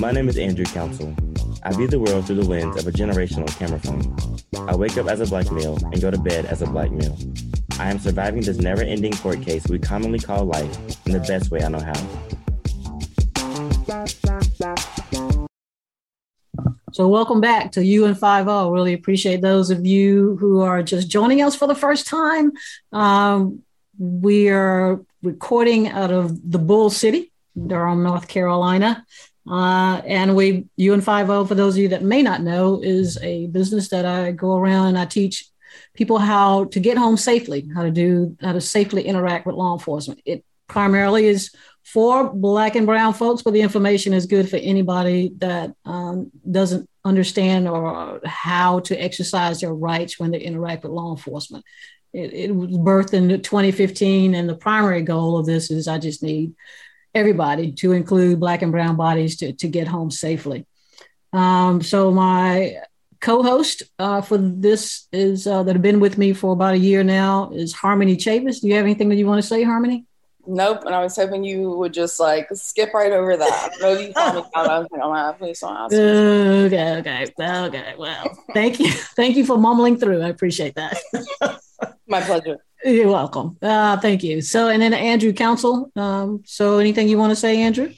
My name is Andrew Council. I view the world through the lens of a generational camera phone. I wake up as a black male and go to bed as a black male. I am surviving this never ending court case we commonly call life in the best way I know how. So, welcome back to UN 50. Really appreciate those of you who are just joining us for the first time. Um, we are recording out of the Bull City, Durham, North Carolina. Uh, and we, UN 50, for those of you that may not know, is a business that I go around and I teach people how to get home safely, how to do, how to safely interact with law enforcement. It primarily is for black and brown folks, but the information is good for anybody that um, doesn't understand or how to exercise their rights when they interact with law enforcement. It, it was birthed in 2015, and the primary goal of this is I just need everybody to include black and brown bodies to, to get home safely. Um, so my co-host uh, for this is uh, that have been with me for about a year now is Harmony Chavis. Do you have anything that you want to say, Harmony? Nope. And I was hoping you would just like skip right over that. I know you called me out. I was like, oh my God, please don't ask. Okay, okay, okay. Well, thank you, thank you for mumbling through. I appreciate that. my pleasure. You're welcome. Uh, thank you. So, and then Andrew Council. Um, so, anything you want to say, Andrew?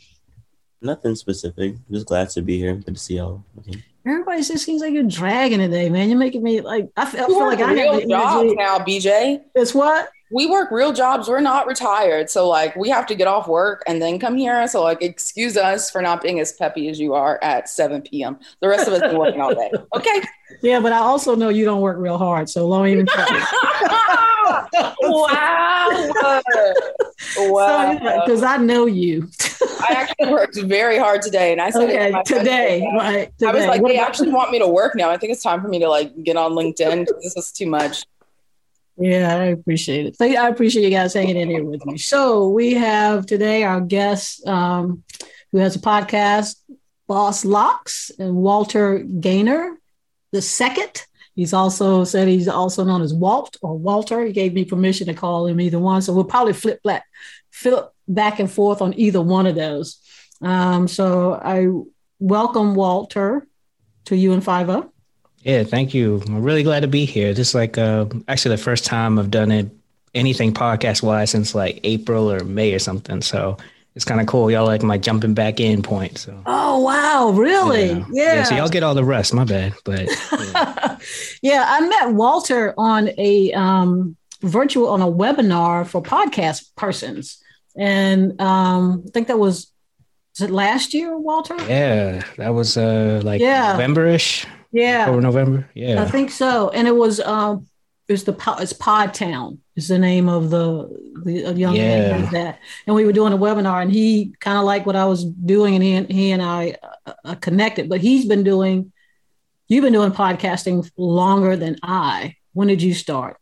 Nothing specific. Just glad to be here. Good to see y'all. Okay. Everybody just seems like you're dragging today, man. You're making me like I feel, I feel like I have the job now, BJ. It's what we work real jobs. We're not retired. So like we have to get off work and then come here. So like excuse us for not being as peppy as you are at 7 p.m. The rest of us been working all day. Okay. Yeah, but I also know you don't work real hard. So don't even try. wow. wow. Because so, I know you. I actually worked very hard today. And I said okay, today, right, today. I was like, they actually want me to work now. I think it's time for me to like get on LinkedIn. This is too much. Yeah, I appreciate it. I appreciate you guys hanging in here with me. So we have today our guest um, who has a podcast, Boss Locks, and Walter Gaynor the second. He's also said he's also known as Walt or Walter. He gave me permission to call him either one. So we'll probably flip back, flip back and forth on either one of those. Um, so I welcome Walter to UN 50. Yeah, thank you. I'm really glad to be here. This is like uh, actually the first time I've done it anything podcast wise since like April or May or something. So it's kind of cool. Y'all like my jumping back in point. So oh wow, really? Yeah. yeah. yeah so y'all get all the rest. My bad, but yeah. yeah, I met Walter on a um, virtual on a webinar for podcast persons, and um, I think that was was it last year, Walter? Yeah, that was uh like yeah. Novemberish. Yeah. Over November. Yeah. I think so. And it was um it's the it's Pod Town is the name of the the young yeah. man that. And we were doing a webinar and he kind of liked what I was doing and he, he and I uh, connected. But he's been doing you've been doing podcasting longer than I. When did you start?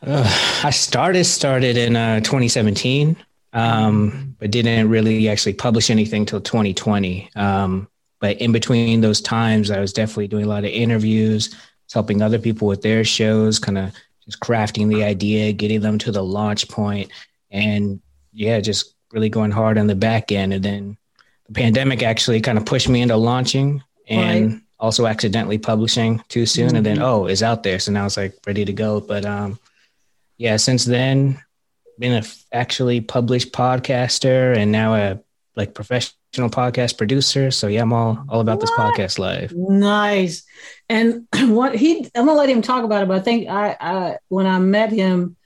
Uh, I started started in uh, 2017, um, but didn't really actually publish anything till 2020. Um, but in between those times, I was definitely doing a lot of interviews, helping other people with their shows, kind of just crafting the idea, getting them to the launch point, and yeah, just really going hard on the back end. And then the pandemic actually kind of pushed me into launching and right. also accidentally publishing too soon. Mm-hmm. And then, mm-hmm. oh, it's out there. So now it's like ready to go. But um, yeah, since then, been a f- actually published podcaster and now a like professional podcast producer. So yeah, I'm all all about this podcast live. Nice. And what he I'm gonna let him talk about it, but I think I, I when I met him,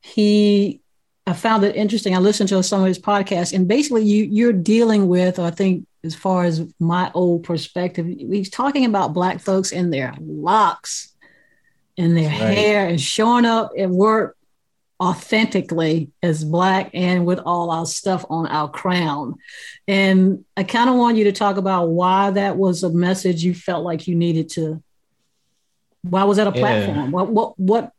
he I found it interesting. I listened to some of his podcasts, and basically you you're dealing with, I think, as far as my old perspective, he's talking about black folks in their locks in their right. hair and showing up at work authentically as black and with all our stuff on our crown. And i kind of want you to talk about why that was a message you felt like you needed to why was that a platform? Yeah. what what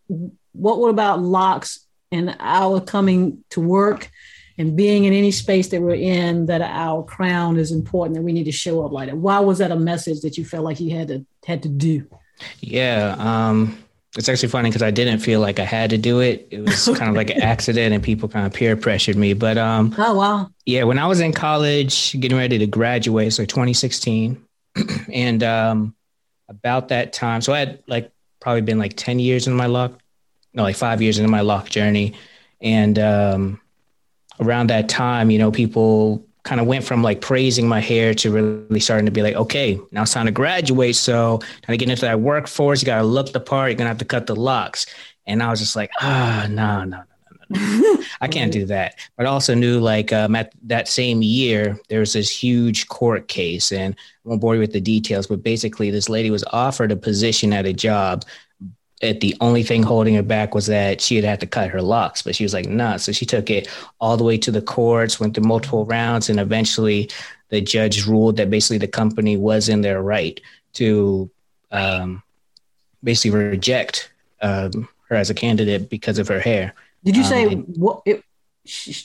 what what about locks and our coming to work and being in any space that we're in that our crown is important that we need to show up like that? Why was that a message that you felt like you had to had to do? Yeah um it's actually funny because I didn't feel like I had to do it. It was kind of like an accident, and people kind of peer pressured me. But um, oh wow, yeah. When I was in college, getting ready to graduate, so 2016, and um, about that time, so I had like probably been like 10 years in my lock, no, like five years into my lock journey, and um, around that time, you know, people kind of went from like praising my hair to really starting to be like, okay, now it's time to graduate. So kind of get into that workforce. You got to look the part. You're to have to cut the locks. And I was just like, ah, no, no, no, no, no. I can't do that. But I also knew like um, at that same year, there was this huge court case and I won't bore you with the details, but basically this lady was offered a position at a job it, the only thing holding her back was that she had had to cut her locks, but she was like, nah. So she took it all the way to the courts, went through multiple rounds, and eventually the judge ruled that basically the company was in their right to um, basically reject um, her as a candidate because of her hair. Did you say um, what? It,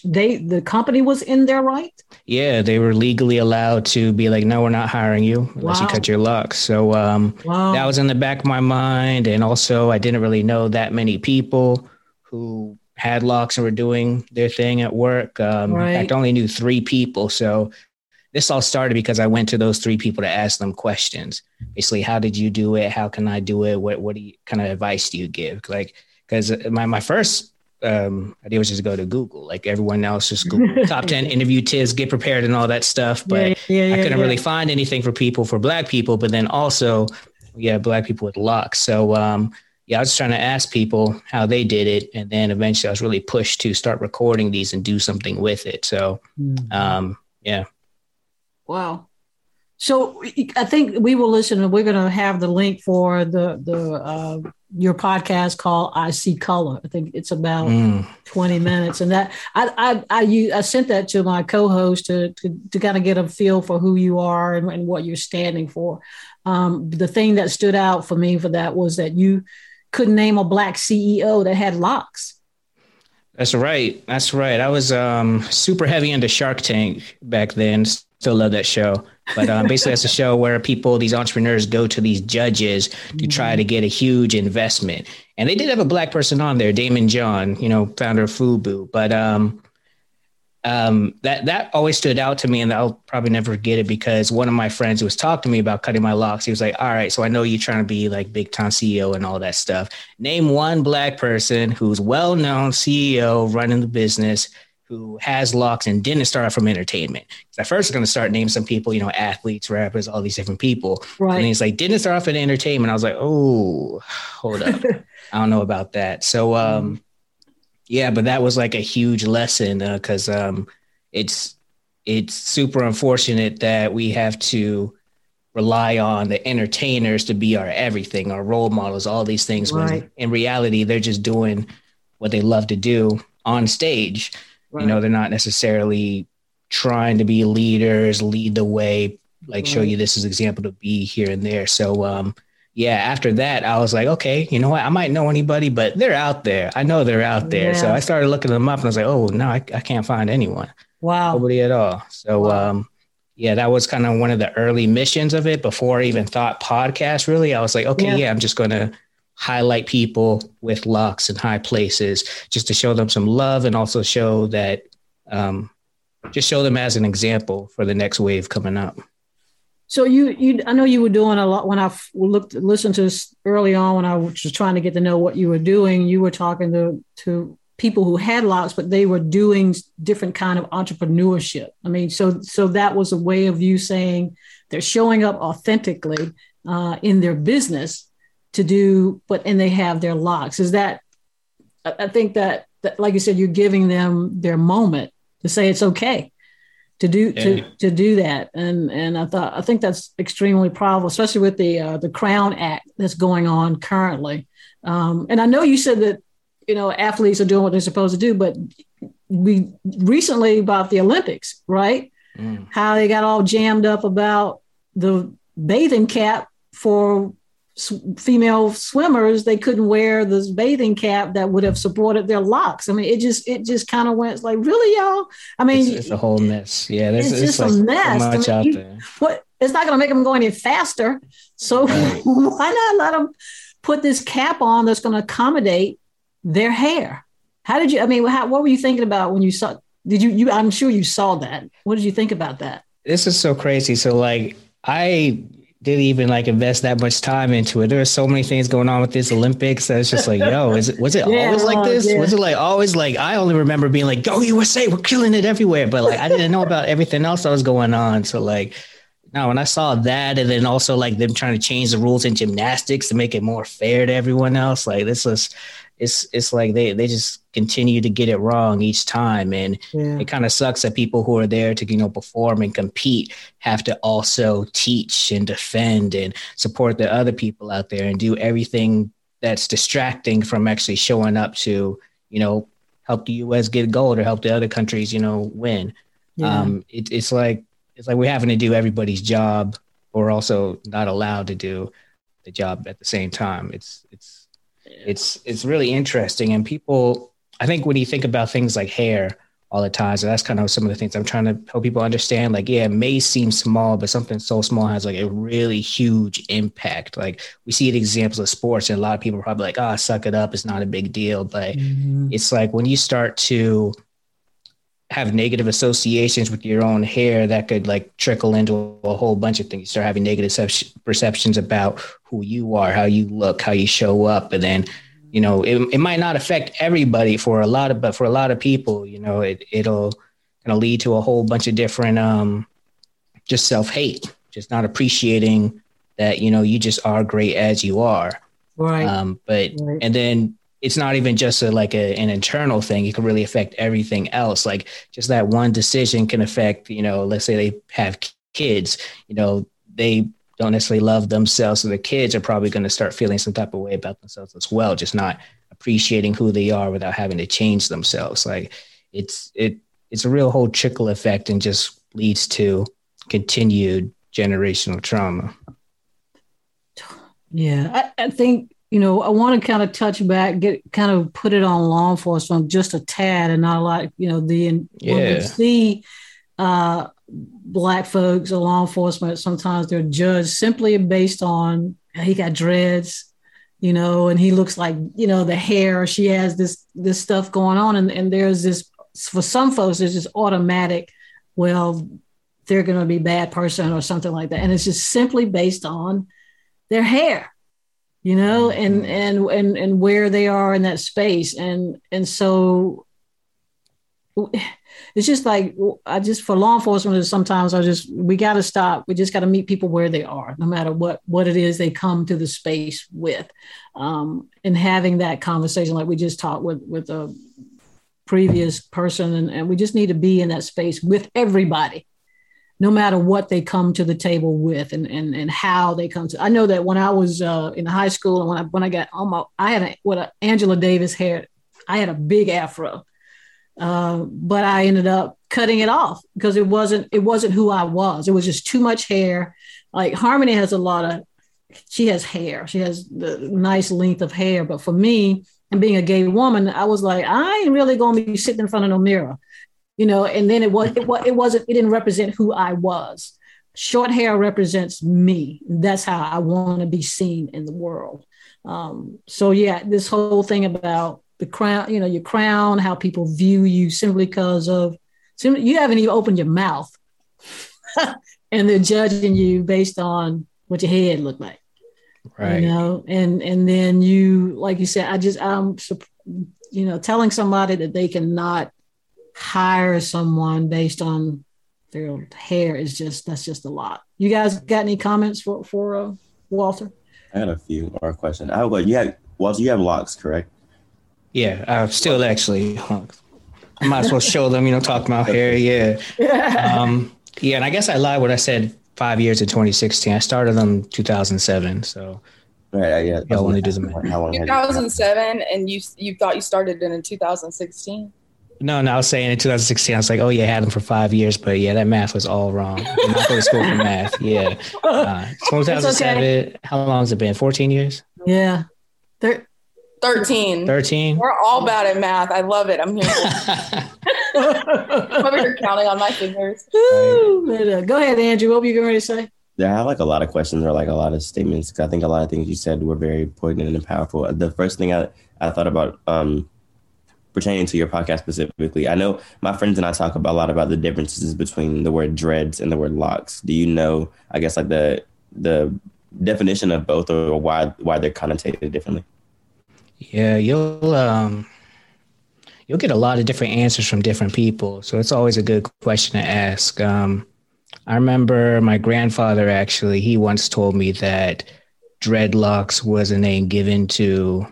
they the company was in their right? Yeah they were legally allowed to be like no we're not hiring you unless wow. you cut your locks so um, wow. that was in the back of my mind and also i didn't really know that many people who had locks and were doing their thing at work. Um, right. in fact I only knew three people. So this all started because i went to those three people to ask them questions. Basically how did you do it? How can i do it? What, what do you, kind of advice do you give? Like because my, my first um, idea was just go to Google, like everyone else, just Google top 10 interview tips, get prepared and all that stuff. But yeah, yeah, yeah, I couldn't really find anything for people for black people, but then also, yeah, black people with locks. So, um, yeah, I was trying to ask people how they did it. And then eventually I was really pushed to start recording these and do something with it. So, mm-hmm. um, yeah. Wow. So I think we will listen and we're going to have the link for the, the, uh, your podcast called I See Color. I think it's about mm. 20 minutes. And that I, I, I, I sent that to my co-host to, to, to kind of get a feel for who you are and, and what you're standing for. Um, the thing that stood out for me for that was that you couldn't name a black CEO that had locks. That's right. That's right. I was um, super heavy into Shark Tank back then. Still love that show. But um, basically, that's a show where people, these entrepreneurs, go to these judges to try to get a huge investment. And they did have a black person on there, Daymond John, you know, founder of Fubu. But um, um, that that always stood out to me, and I'll probably never forget it because one of my friends was talking to me about cutting my locks, he was like, "All right, so I know you're trying to be like big time CEO and all that stuff. Name one black person who's well known CEO running the business." Who has locks and didn't start out from entertainment? At first, was going to start naming some people, you know, athletes, rappers, all these different people. Right. And he's like, didn't start off in entertainment. I was like, oh, hold up, I don't know about that. So, um, yeah, but that was like a huge lesson because uh, um, it's it's super unfortunate that we have to rely on the entertainers to be our everything, our role models, all these things. Right. When in reality, they're just doing what they love to do on stage. Right. You know, they're not necessarily trying to be leaders, lead the way, like right. show you this is example to be here and there. So um, yeah, after that, I was like, okay, you know what? I might know anybody, but they're out there. I know they're out there. Yeah. So I started looking them up and I was like, oh, no, I, I can't find anyone. Wow. Nobody at all. So, wow. um, yeah, that was kind of one of the early missions of it before I even thought podcast really. I was like, okay, yeah, yeah I'm just going to highlight people with locks and high places just to show them some love and also show that, um, just show them as an example for the next wave coming up. So you, you, I know you were doing a lot when I looked, listened to this early on when I was trying to get to know what you were doing. You were talking to to people who had locks, but they were doing different kind of entrepreneurship. I mean, so so that was a way of you saying they're showing up authentically uh, in their business to do, but and they have their locks. Is that? I think that, that like you said, you're giving them their moment to say it's okay to do yeah. to to do that and and I thought I think that's extremely powerful especially with the uh, the Crown Act that's going on currently um, and I know you said that you know athletes are doing what they're supposed to do. But we recently about the Olympics, right? Mm. How they got all jammed up about the bathing cap for female swimmers they couldn't wear this bathing cap that would have supported their locks. I mean it just it just kind of went like really y'all? I mean it's, it's a whole mess. Yeah there's it's, just like a mess. So much I mean, out there. what it's not going to make them go any faster. So right. why not let them put this cap on that's going to accommodate their hair? How did you i mean how, what were you thinking about when you saw did you you i'm sure you saw that. What did you think about that? This is so crazy. So like i didn't even like invest that much time into it. There are so many things going on with this Olympics that it's just like, yo, is it was it yeah, always like oh, this? Yeah. Was it like always like I only remember being like, go USA, we're killing it everywhere. But like I didn't know about everything else that was going on. So like now when I saw that and then also like them trying to change the rules in gymnastics to make it more fair to everyone else, like this was it's it's like they they just continue to get it wrong each time and yeah. it kind of sucks that people who are there to you know perform and compete have to also teach and defend and support the other people out there and do everything that's distracting from actually showing up to you know help the US get gold or help the other countries you know win yeah. um it, it's like it's like we're having to do everybody's job but we're also not allowed to do the job at the same time it's it's it's it's really interesting. And people i think when you think about things like hair all the time so that's kind of some of the things i'm trying to help people understand like yeah it may seem small but something so small has like a really huge impact. Like we see the examples of sports and a lot of people are probably like oh suck it up it's not a big deal. But mm-hmm. it's like when you start to have negative associations with your own hair that could like trickle into a whole bunch of things. You start having negative perceptions about who you are, how you look, how you show up, and then you know it, it might not affect everybody for a lot of, but for a lot of people, you know, it it'll kind of lead to a whole bunch of different um just self hate, just not appreciating that you know you just are great as you are. Right. Um, but right. and then it's not even just a, like a, an internal thing. It can really affect everything else. Like just that one decision can affect, you know, let's say they have kids, you know, they don't necessarily love themselves. So the kids are probably going to start feeling some type of way about themselves as well, just not appreciating who they are without having to change themselves. Like it's, it, it's a real whole trickle effect and just leads to continued generational trauma. Yeah, I, I think you know, I want to kind of touch back, get kind of put it on law enforcement just a tad and not a lot, you know, the yeah. when we see uh, black folks or law enforcement, sometimes they're judged simply based on he got dreads, you know, and he looks like, you know, the hair, she has this this stuff going on. And, and there's this for some folks, there's this automatic, well, they're gonna be bad person or something like that. And it's just simply based on their hair you know and mm-hmm. and and and where they are in that space. And and so it's just like i just for law enforcement sometimes i just we got to stop. We just got to meet people where they are no matter what what it is they come to the space with. Um, and having that conversation like we just talked with with a previous person and, and we just need to be in that space with everybody no matter what they come to the table with and and, and how they come to. I know that when I was uh, in high school and when I when I got almost, I had a, what a, Angela Davis hair. I had a big afro, uh, but I ended up cutting it off because it wasn't it wasn't who I was. It was just too much hair. Like Harmony has a lot of, she has hair. She has the nice length of hair, but for me. And being a gay woman, I was like, I ain't really gonna be sitting in front of no mirror you know, and then it was it, was, it wasn't it didn't represent who I was. Short hair represents me. That's how I want to be seen in the world. Um, so yeah, this whole thing about the crown, you know, your crown, how people view you simply because of simply, you haven't even opened your mouth, and they're judging you based on what your head looked like. Right. You know, and and then you, like you said, I just I'm, you know, telling somebody that they cannot hire someone based on their hair is just that's just a lot. You guys got any comments for for uh, Walter? I had a few or a question. I have you have Walter, you have locks, correct? Yeah, I've still actually. I might as well show them, you know, talk about hair. Yeah. Um, yeah, and I guess I lied when I said five years in 2016. I started them 2007. So Right. Yeah. Yeah, I want to do the. How long 2007, and you you thought you started it in 2016. No, no, I was saying in 2016, I was like, oh yeah, I had them for five years, but yeah, that math was all wrong. I'm not going to school for math. Yeah. Uh, 2007, how long has it been? 14 years? Yeah. There, 13. 13? We're all bad at math. I love it. I'm here. I'm over here counting on my fingers. Woo! Go ahead, Andrew. What were you going to say? Yeah, I have like a lot of questions or like a lot of statements. I think a lot of things you said were very poignant and powerful. The first thing I, I thought about um, pertaining to your podcast specifically, I know my friends and I talk about a lot about the differences between the word dreads and the word locks. Do you know, I guess, like the the definition of both or why why they're connotated differently? Yeah, you'll um you'll get a lot of different answers from different people. So it's always a good question to ask. Um I remember my grandfather actually, he once told me that dreadlocks was a name given to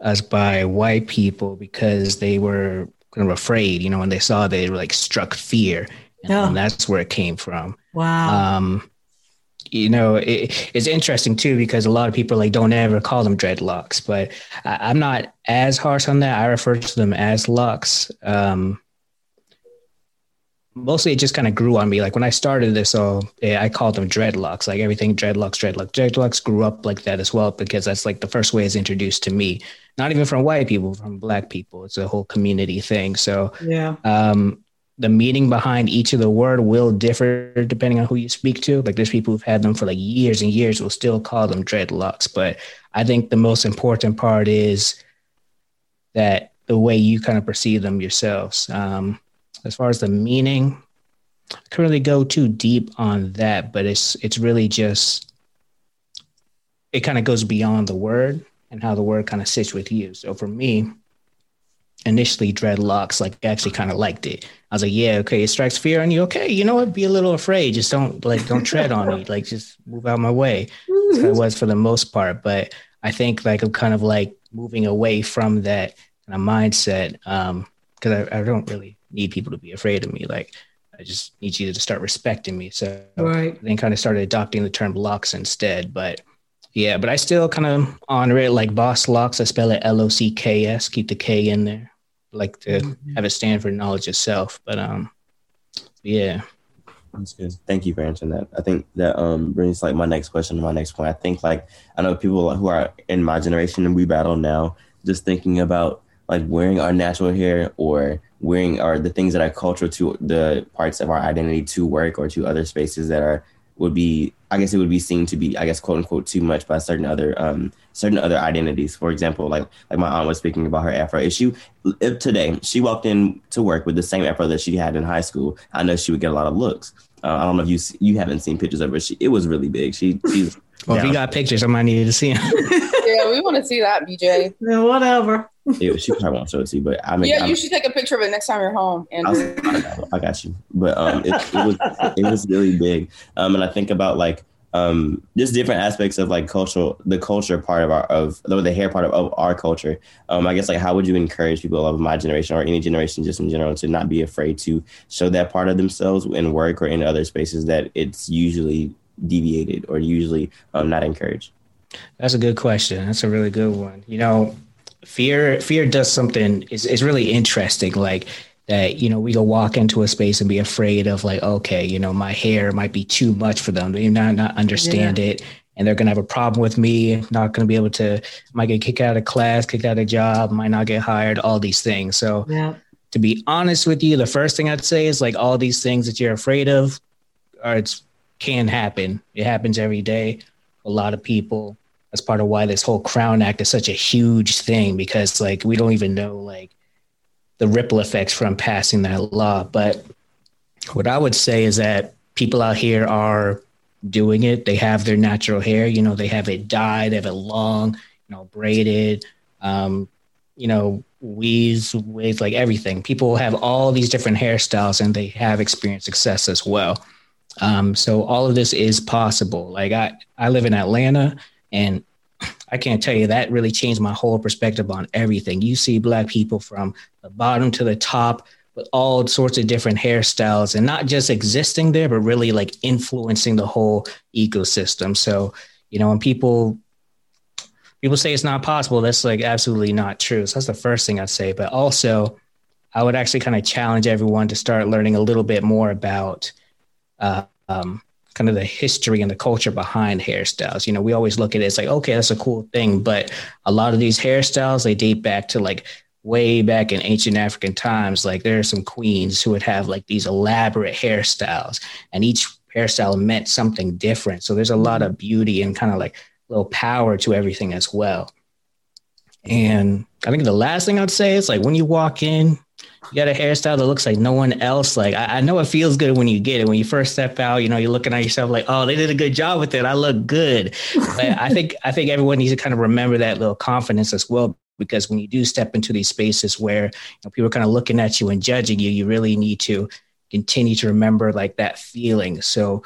us by white people because they were kind of afraid, you know, when they saw they were like struck fear. And Yeah. that's where it came from. Wow. Um, you know, it, it's interesting too because a lot of people like don't ever call them dreadlocks, but I, I'm not as harsh on that. I refer to them as locks. Um, mostly, it just kind of grew on me. Like when I started this, so yeah, I called them dreadlocks. Like everything dreadlocks, dreadlocks, dreadlocks grew up like that as well because that's like the first way it's introduced to me. Not even from white people, from black people. It's a whole community thing. So yeah. um, the meaning behind each of the word will differ depending on who you speak to. Like there's people who've had them for like years and years will still call them dreadlocks. But I think the most important part is that the way you kind of perceive them yourselves. Um, as far as the meaning, I couldn't really go too deep on that, but it's it's really just it kind of goes beyond the word and how the word kind of sits with you. So for me, initially dreadlocks, like I actually kind of liked it. I was like, yeah, okay, it strikes fear on you. Okay, you know what? Be a little afraid. Just don't like don't tread on me. Like just move out my way. How it was for the most part. But I think like I'm kind of like moving away from that kind of mindset. Um, because I, I don't really need people to be afraid of me. Like I just need you to start respecting me. So Right. then kind of started adopting the term locks instead. But yeah, but I still kind of honor it like boss locks. I spell it L O C K S, keep the K in there. Like to Mhm. have it stand for knowledge itself. But um yeah. That's good. Thank you for answering that. I think that um brings like my next question to my next point. I think like I know people who are in my generation and we battle now, just thinking about like wearing our natural hair or wearing or the things that are cultural to the parts of our identity to work or to other spaces that are would be I guess it would be seen to be I guess quote unquote too much by certain other um certain other identities. For example, like like my aunt was speaking about her afro. If she if today she walked in to work with the same afro that she had in high school, I know she would get a lot of looks. Uh, I don't know if you you haven't seen pictures of her. She it was really big. She she's Well, if you got pictures, I might need to see them. Yeah, we want to see that, BJ. Yeah, whatever. it, she probably won't show it to you, but I mean Yeah, I'm- you should take a picture of it next time you're home, Andrew. I'll- I got you. But um, it, it was it was really big. Um, and I think about like um, just different aspects of like cultural, the culture part of our of the, the hair part of, of our culture. Um, I guess like how would you encourage people of my generation or any generation just in general to not be afraid to show that part of themselves in work or in other spaces that it's usually deviated or usually um, not encouraged. That's a good question. That's a really good one. You know, fear fear does something is is really interesting. Like that, you know, we go walk into a space and be afraid of like, okay, you know, my hair might be too much for them. They not not understand it. And they're gonna have a problem with me, not gonna be able to might get kicked out of class, kicked out of job, might not get hired, all these things. So Yeah. to be honest with you, the first thing I'd say is like all these things that you're afraid of are it's can happen. It happens every day. A lot of people. That's part of why this whole Crown Act is such a huge thing because like we don't even know like the ripple effects from passing that law. But what I would say is that people out here are doing it. They have their natural hair, you know, they have it dyed, they have it long, you know, braided, um, you know, weaves, wigs, like everything. People have all these different hairstyles and they have experienced success as well. Um, so all of this is possible. Like I, I live in Atlanta and I can't tell you that really changed my whole perspective on everything. You see black people from the bottom to the top with all sorts of different hairstyles and not just existing there, but really like influencing the whole ecosystem. So, you know, when people people say it's not possible, that's like absolutely not true. So that's the first thing I'd say. But also, I would actually kind of challenge everyone to start learning a little bit more about uh, um, kind of the history and the culture behind hairstyles. You know, we always look at it as like, okay, that's a cool thing, but a lot of these hairstyles they date back to like way back in ancient African times. Like there are some queens who would have like these elaborate hairstyles, and each hairstyle meant something different. So there's a lot of beauty and kind of like little power to everything as well. And I think the last thing I'd say is like when you walk in, you got a hairstyle that looks like no one else. Like I, I, know it feels good when you get it. When you first step out, you know, you're looking at yourself like, oh, they did a good job with it. I look good. but I think I think everyone needs to kind of remember that little confidence as well. Because when you do step into these spaces where you know, people are kind of looking at you and judging you, you really need to continue to remember like that feeling. So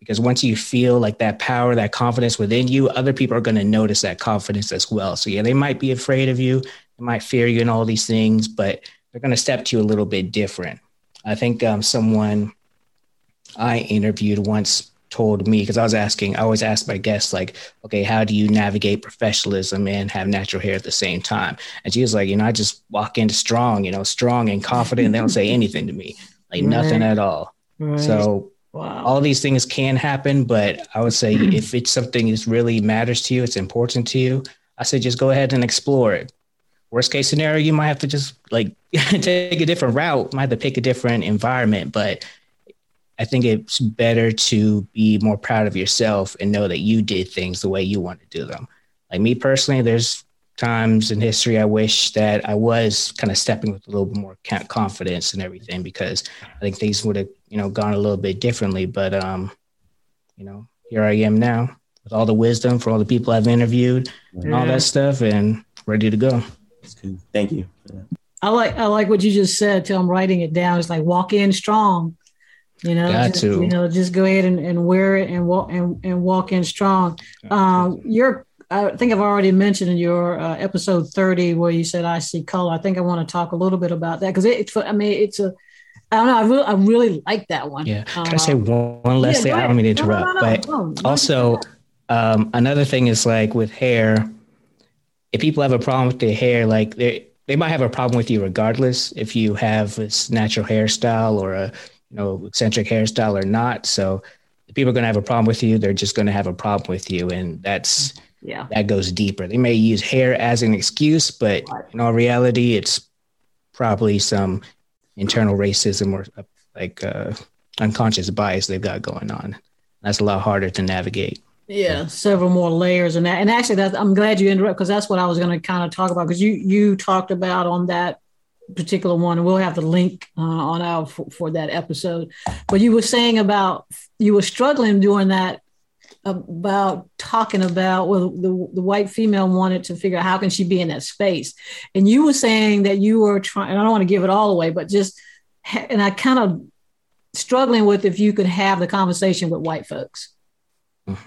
because once you feel like that power, that confidence within you, other people are going to notice that confidence as well. So yeah, they might be afraid of you, they might fear you and all these things, but they're going to step to you a little bit different. I think um, someone I interviewed once told me because I was asking, I always ask my guests like, okay, how do you navigate professionalism and have natural hair at the same time? And she was like, you know, I just walk into strong, you know, strong and confident. and they don't say anything to me, like right. nothing at all. Right. So wow. all these things can happen, but I would say if it's something that really matters to you, it's important to you. I say just go ahead and explore it worst case scenario, you might have to just like take a different route, might have to pick a different environment. But I think it's better to be more proud of yourself and know that you did things the way you want to do them. Like me personally, there's times in history I wish that I was kind of stepping with a little bit more confidence and everything because I think things would have, you know, gone a little bit differently. But um, you know, here I am now with all the wisdom for all the people I've interviewed yeah. and all that stuff and ready to go. Thank you. I like I like what you just said. Till I'm writing it down. It's like walk in strong. You know, Got just, to. you know, just go ahead and, and wear it and walk and, and walk in strong. Um, you're I think I've already mentioned in your uh, episode 30 where you said I see color. I think I want to talk a little bit about that because it's I mean it's a I don't know. I really, I really like that one. Yeah. Can I say um, one, one last yeah, thing? I don't mean to interrupt, no, no, no, but also um, another thing is like with hair, if people have a problem with their hair, like they they might have a problem with you regardless if you have this natural hairstyle or a you know eccentric hairstyle or not. So if people are going to have a problem with you, they're just going to have a problem with you, and that's yeah that goes deeper. They may use hair as an excuse, but in all reality, it's probably some internal racism or like uh, unconscious bias they've got going on. That's a lot harder to navigate. Yeah, several more layers and that. And actually, that I'm glad you interrupted because that's what I was going to kind of talk about because you you talked about on that particular one, and we'll have the link uh, on our for, for, that episode. But you were saying about you were struggling during that about talking about well the, the white female wanted to figure out how can she be in that space and you were saying that you were trying i don't want to give it all away but just and i kind of struggling with if you could have the conversation with white folks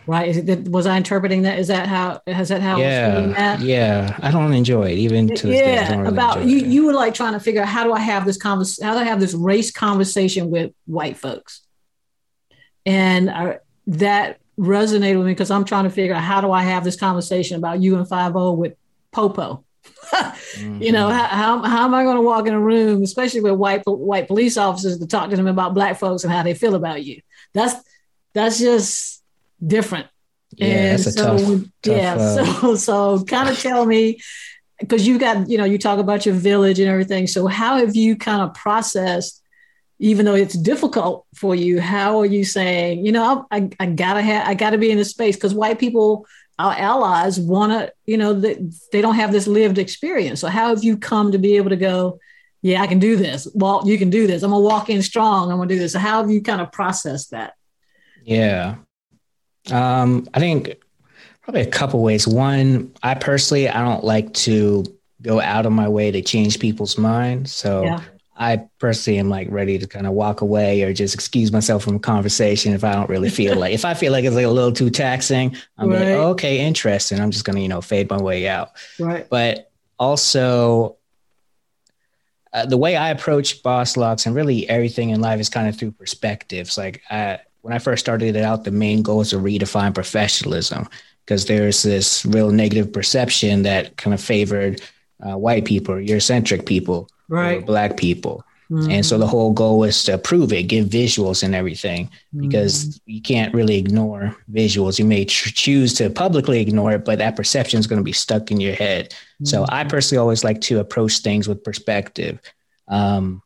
right? Is it, was I interpreting that? Is that how, has that how yeah, Yeah. I don't enjoy it even to this yeah. Really about you, it. you were like trying to figure out how do I have this conversation? How do I have this race conversation with white folks? And I, that resonated with me because I'm trying to figure out how do I have this conversation about you and 50 with Popo? mm-hmm. You know, how, how, how am I going to walk in a room, especially with white white police officers, to talk to them about black folks and how they feel about you? That's that's just different. Yeah, and so, tough, yeah, tough, uh... so so kind of tell me because you got you know you talk about your village and everything. So how have you kind of processed? even though it's difficult for you, how are you saying, you know, I, I gotta have, I gotta be in this space because white people, our allies, want to, you know, they, they don't have this lived experience. So how have you come to be able to go, yeah, I can do this. Walt, you can do this. I'm gonna walk in strong. I'm gonna do this. So how have you kind of processed that? Yeah, um, I think probably a couple ways. One, I personally I don't like to go out of my way to change people's minds. So yeah. I personally am like ready to kind of walk away or just excuse myself from a conversation if I don't really feel like if I feel like it's like a little too taxing, I'm right. like, oh, okay, interesting. I'm just gonna, you know, fade my way out. Right. But also uh, the way I approach boss locks and really everything in life is kind of through perspectives. Like I when I first started it out, the main goal was to redefine professionalism. because there's this real negative perception that kind of favored uh, white people Eurocentric people right. or black people. Mm-hmm. And so the whole goal is to prove it, give visuals and everything, because mm-hmm. you can't really ignore visuals. You may tr- choose to publicly ignore it, but that perception is going to be stuck in your head. Mm-hmm. So I personally always like to approach things with perspective. Um,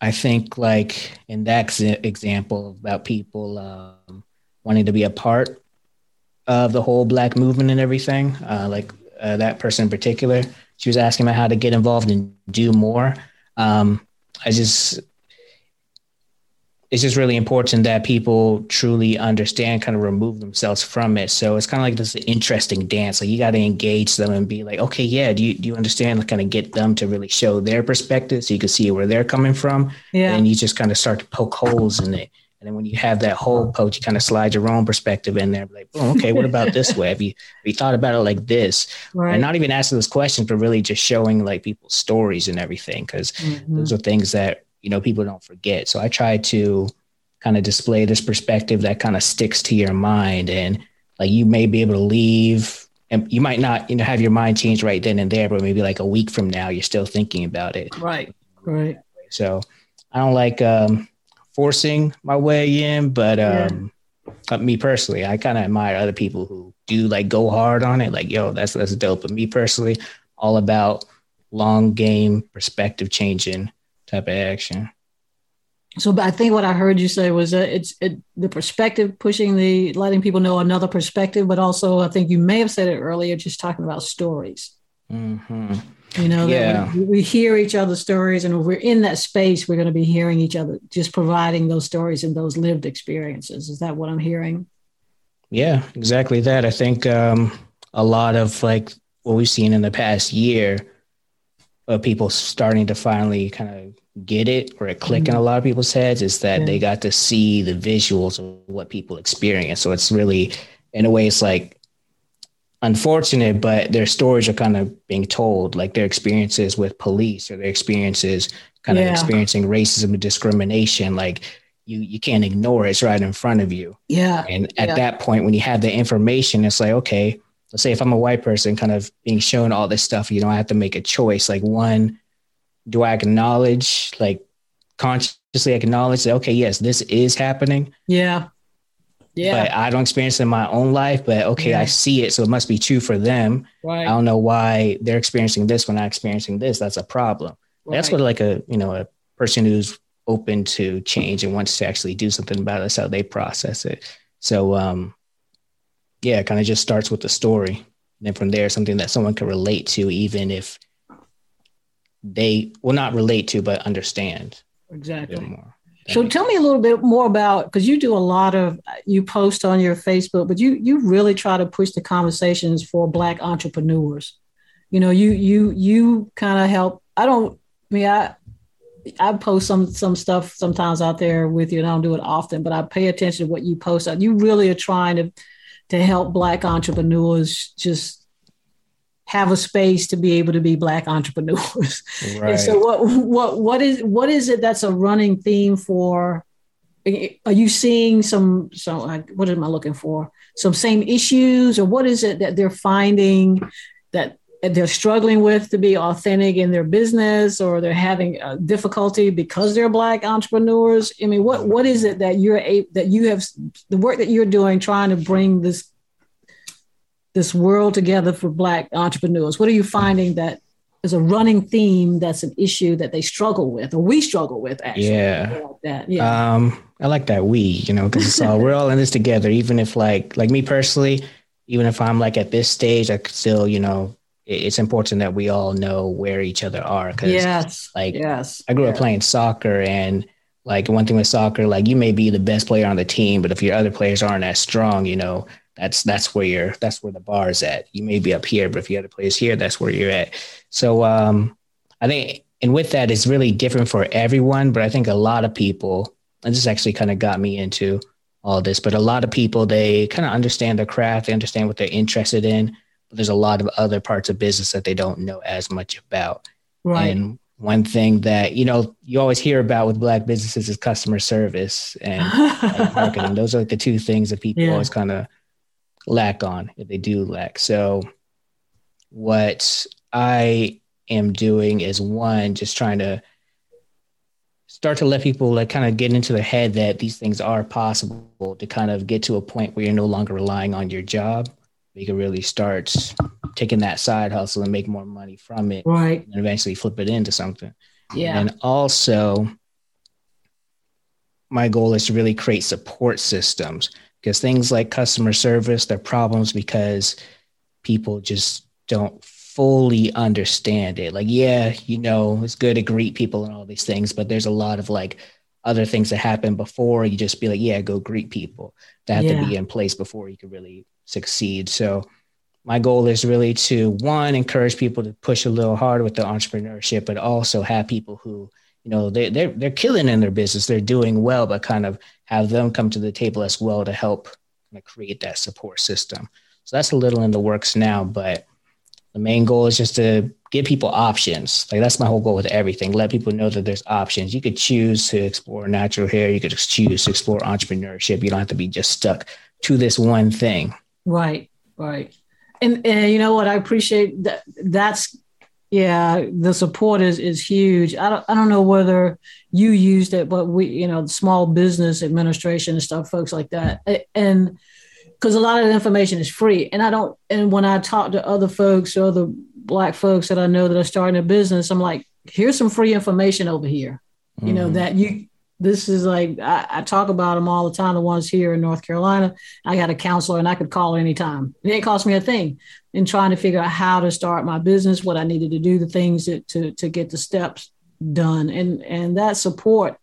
I think, like in that example about people um, wanting to be a part of the whole Black movement and everything, uh, like uh, that person in particular, she was asking about how to get involved and do more. Um, I just, it's just really important that people truly understand, kind of remove themselves from it. So it's kind of like this interesting dance. Like you got to engage them and be like, okay, yeah, do you do you understand? Like kind of get them to really show their perspective, so you can see where they're coming from. Yeah. And you just kind of start to poke holes in it. And then when you have that hole poked, you kind of slide your own perspective in there. Like, oh, okay, what about this way? Have you have you thought about it like this? Right. And not even asking those questions, but really just showing like people's stories and everything, because mm-hmm. those are things that you know people don't forget. So I try to kind of display this perspective that kind of sticks to your mind, and like you may be able to leave. And you might not, you know, have your mind changed right then and there, but maybe like a week from now, you're still thinking about it. Right. Right. So I don't like um, forcing my way in, but um, yeah. me personally, I kind of admire other people who do like go hard on it. Like, yo, that's that's dope. But me personally, all about long game perspective changing type of action. So, but I think what I heard you say was that it's it, the perspective pushing the letting people know another perspective, but also I think you may have said it earlier, just talking about stories. Mm-hmm. You know, yeah. we, we hear each other's stories, and if we're in that space, we're going to be hearing each other, just providing those stories and those lived experiences. Is that what I'm hearing? Yeah, exactly that. I think um, a lot of like what we've seen in the past year of people starting to finally kind of get it or it click mm-hmm. in a lot of people's heads is that yeah. they got to see the visuals of what people experience. So it's really, in a way, it's like unfortunate, but their stories are kind of being told, like their experiences with police or their experiences kind yeah. of experiencing racism and discrimination. Like you, you can't ignore it. It's right in front of you. Yeah. And at yeah. that point, when you have the information, it's like, okay, let's say if I'm a white person kind of being shown all this stuff, you know, I have to make a choice. Like one, do I acknowledge, like consciously acknowledge that, okay, yes, this is happening. Yeah. Yeah. But I don't experience it in my own life, but okay, yeah. I see it. So it must be true for them. Right. I don't know why they're experiencing this when I'm experiencing this. That's a problem. Right. That's what like a, you know, a person who's open to change and wants to actually do something about it. That's how they process it. So um yeah, it kind of just starts with the story. And then from there, something that someone can relate to, even if they will not relate to, but understand. Exactly. More. So tell me a little bit more about because you do a lot of you post on your Facebook, but you you really try to push the conversations for Black entrepreneurs. You know, you you you kind of help. I don't. I mean, I I post some some stuff sometimes out there with you, and I don't do it often, but I pay attention to what you post. You really are trying to to help Black entrepreneurs just have a space to be able to be black entrepreneurs. Right. And so what what what is what is it that's a running theme for are you seeing some so what am I looking for? Some same issues or what is it that they're finding that they're struggling with to be authentic in their business or they're having difficulty because they're black entrepreneurs i mean what what is it that you're a, that you have the work that you're doing trying to bring this this world together for Black entrepreneurs? What are you finding that is a running theme that's an issue that they struggle with or we struggle with actually? Yeah. Like that. Yeah. Um, I like that we, you know, because it's all we're all in this together. Even if like like me personally, even if I'm like at this stage, I could still, you know, it's important that we all know where each other are. Cause yes. like yes. I grew yeah. up playing soccer and like one thing with soccer, like you may be the best player on the team, but if your other players aren't as strong, you know, that's that's where you're that's where the bar is at. You may be up here, but if you have a place here, that's where you're at. So um, I think, and with that, it's really different for everyone. But I think a lot of people, and this actually kind of got me into all this, but a lot of people they kind of understand their craft, they understand what they're interested in, there's a lot of other parts of business that they don't know as much about. Right. And one thing that you know you always hear about with black businesses is customer service and, and marketing. Those are like the two things that people yeah. always kind of lack on if they do lack. So what I am doing is one, just trying to start to let people like kind of get into their head that these things are possible to kind of get to a point where you're no longer relying on your job. You can really start taking that side hustle and make more money from it. Right. And eventually flip it into something. Yeah. And also my goal is to really create support systems because things like customer service, they're problems because people just don't fully understand it. Like, yeah, you know, it's good to greet people and all these things, but there's a lot of like other things that happen before you just be like, yeah, go greet people. That have Yeah. to be in place before you can really succeed. So my goal is really to one, encourage people to push a little harder with the entrepreneurship, but also have people who, you know, they they're they're killing in their business, they're doing well, but kind of have them come to the table as well to help kind of create that support system. So that's a little in the works now, but the main goal is just to give people options. Like that's my whole goal with everything. Let people know that there's options. You could choose to explore natural hair. You could choose to explore entrepreneurship. You don't have to be just stuck to this one thing. Right, right. And and you know what? I appreciate that. That's yeah. The support is is huge. I don't I don't know whether you used it, but we you know the small business administration and stuff, folks like that, and because a lot of the information is free. And I don't. And when I talk to other folks or other black folks that I know that are starting a business, I'm like, here's some free information over here. You know Mhm. that you. This is like I, I talk about them all the time. The ones here in North Carolina, I got a counselor and I could call her anytime. It didn't cost me a thing in trying to figure out how to start my business, what I needed to do, the things that, to to get the steps done, and and that support.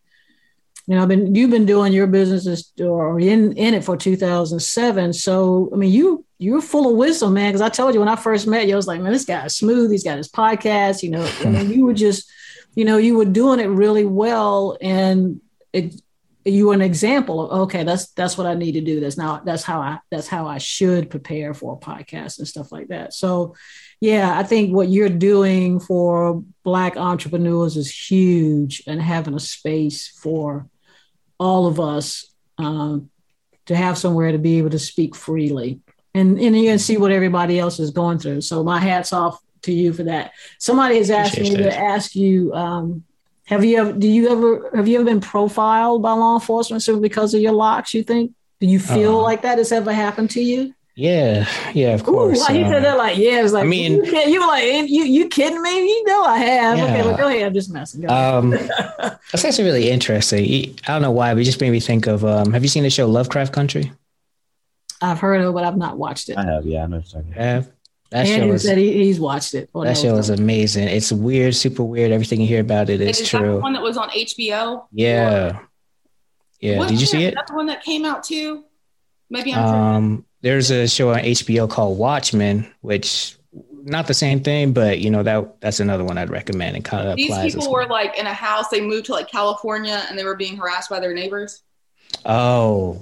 You know, I've been you've been doing your business or in in it for 2007. So I mean, you you're full of wisdom, man. Because I told you when I first met you, I was like, man, this guy's smooth. He's got his podcast. You know, I mean, you were just, you know, you were doing it really well, and it you an example of okay that's that's what i need to do. That's now that's how i that's how i should prepare for a podcast and stuff like that. So yeah i think what you're doing for black entrepreneurs is huge and having a space for all of us um, to have somewhere to be able to speak freely. And and you can see what everybody else is going through. So my hats off to you for that. Somebody has asked Appreciate me that. to ask you um, have you ever do you ever have you ever been profiled by law enforcement simply because of your locks, you think? Do you feel Uh-uh. like that has ever happened to you? Yeah, yeah, of Ooh, course. why you uh, said that like yeah, it's like I mean- you, you were like "Eh, you you kidding me? You know I have. Okay, Yeah. well, go ahead. I'm just messing. Go ahead. um, that's actually really interesting. I don't know why, but it just made me think of. Um, have you seen the show Lovecraft Country? I've heard of it, but I've not watched it. I have, yeah, I know what you're talking about. Yeah, that show Andrew was said he, he's watched it. or that knows show was amazing. It's weird, super weird. Everything you hear about it is Is that the true. one that was on HBO? Yeah, yeah. What- Did you see is it? that the one that came out too? Maybe I'm Um, there's a show on HBO called Watchmen, which not the same thing, but you know that that's another one I'd recommend. And kind of These applies. people were like in a house. They moved to like California, and they were being harassed by their neighbors. oh,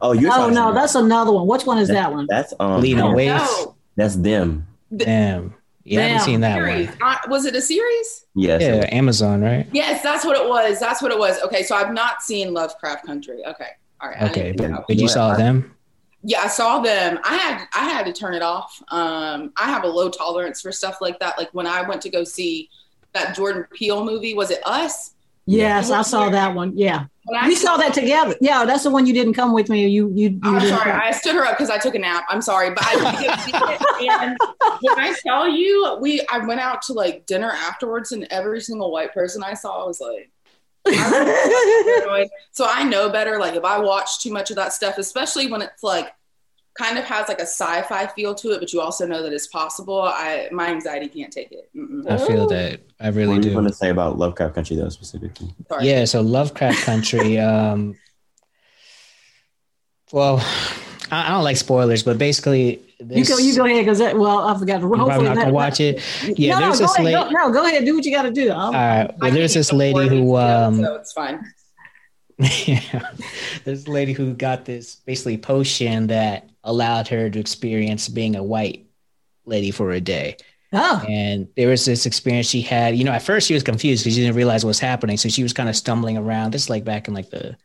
Oh, you're Oh no, about- that's another one. Which one is that one? that's um Lena Oh, Waithe. No. that's them. Damn. Yeah, I haven't seen that Series. one. Uh, was it a series? Yes. Yeah, Amazon, right? Yes, that's what it was. That's what it was. Okay, so I've not seen Lovecraft Country. Okay, all right. Okay, didn't but, but you Yeah, saw them. Yeah, I saw them. I had I had to turn it off. Um, I have a low tolerance for stuff like that. Like when I went to go see that Jordan Peele movie, was it Us? yes, I saw that one. Yeah, When I we saw that together. Yeah, that's the one you didn't come with me. You you. you I'm sorry, come. I stood her up because I took a nap. I'm sorry, but I did see it. And when I tell you, we I went out to like dinner afterwards, and every single white person I saw was like. so I know better. Like if I watch too much of that stuff, especially when it's like kind of has like a sci-fi feel to it, but you also know that it's possible. I my anxiety can't take it. Mm-mm. I feel that. I What really do you want to say about Lovecraft Country though specifically? Sorry. Yeah, so Lovecraft Country. Um, well, I, I don't like spoilers, but basically, You go, you go ahead because well, I forgot. you're probably not gonna watch it. Yeah, no, there's no, this go ahead, lady. go, no, go ahead. Do what you got to do. All I'm- right, I well, there's this lady who um, so it's fine. yeah, a lady who got this basically potion that allowed her to experience being a white lady for a day. oh, And there was this experience she had. You know, at first she was confused because she didn't realize what was happening. So she was kind of stumbling around. This is like back in like the